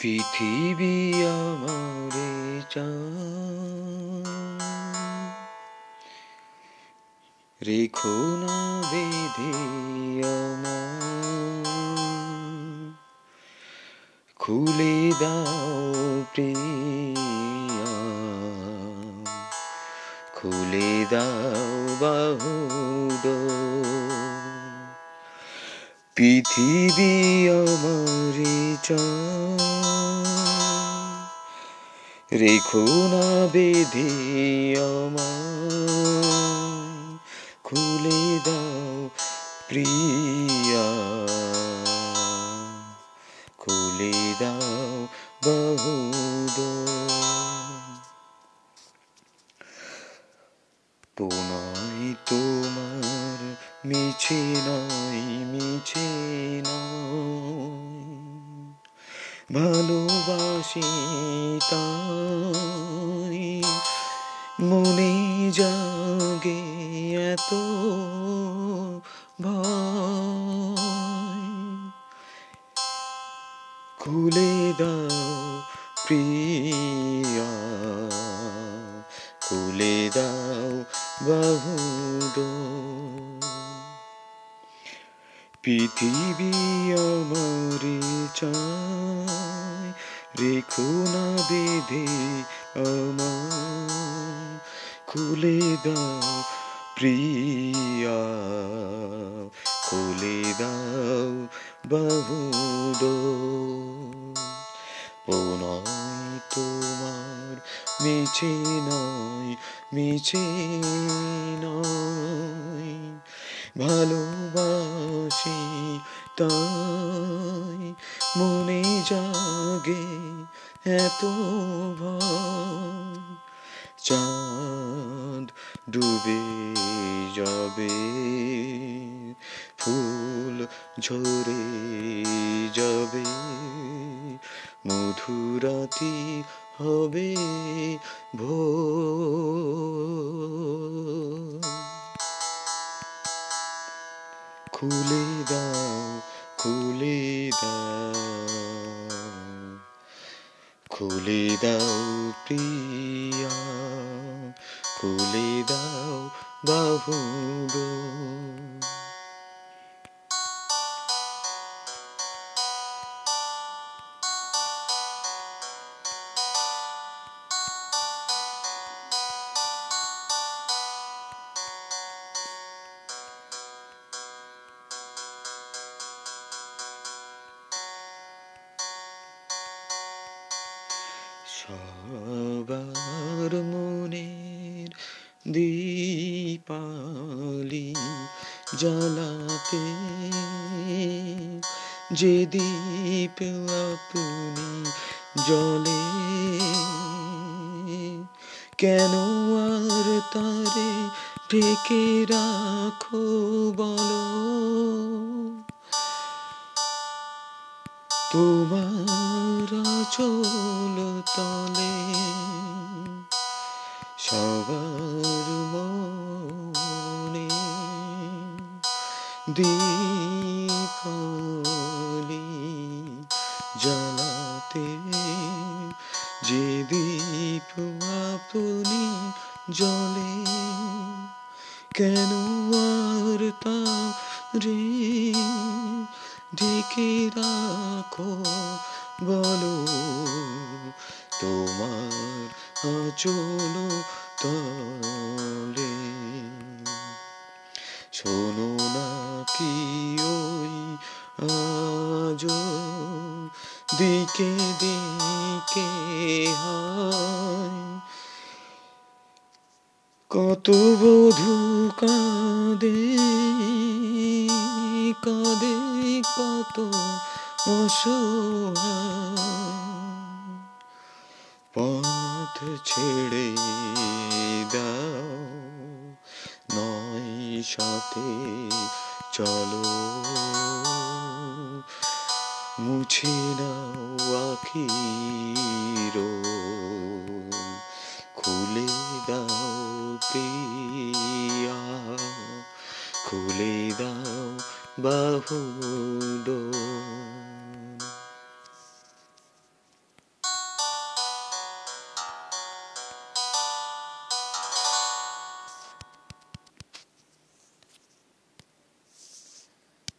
পৃথিবী আমারে রেখো না বেঁধে খুলে দাও প্রিয়া। খুলে দাও বাহুড পৃথিবী আমারে রেখো না বেঁধে আমার খুলে দাও প্রিয়া। খুলে দাও বহুদ মিছে নয় মিছে নয় ভালোবাসি তাই মনে জাগে এত ভয়। খুলে দাও প্রিয়া, খুলে দাও বাহুদ পৃথিবী আমার চায়, রেখো না বেঁধে আমার খুলে দাও প্রিয়া, খুলে দাও বাহুদ প্রণয় তোমার মিছে নয় মিছে নয়, ভালোবাসি তাই মনে জাগে এত ভয়। চাঁদ ডুবে যাবে ফুল ঝরে যাবে মধুরাতি হবে ভোর। খুলে দাও খুলে দাও। খুলে দাও প্রিয়া খুলে দাও বাহুগো সবার মনের দীপালি জ্বালাতে, যে দীপ আপনি জলে কেন আর তারে ঢেকে রাখো বলো? তোমার চল তলে সবার মনে দীপালি জ্বালাতে যে দীপ আপনি জলে কেন আর তা রে ঢেকে রাখো বলো তোমার আচল তলে। শোনো না কি ওই আজ দিকে দিকে হয়। কত বধু কাঁদে কাঁদে কত পথ ছেড়ে দাও, নয় সাথে চলো। মুছে নাও আখির, খুলে দাও প্রিয়া, খুলে দাও বাহুডো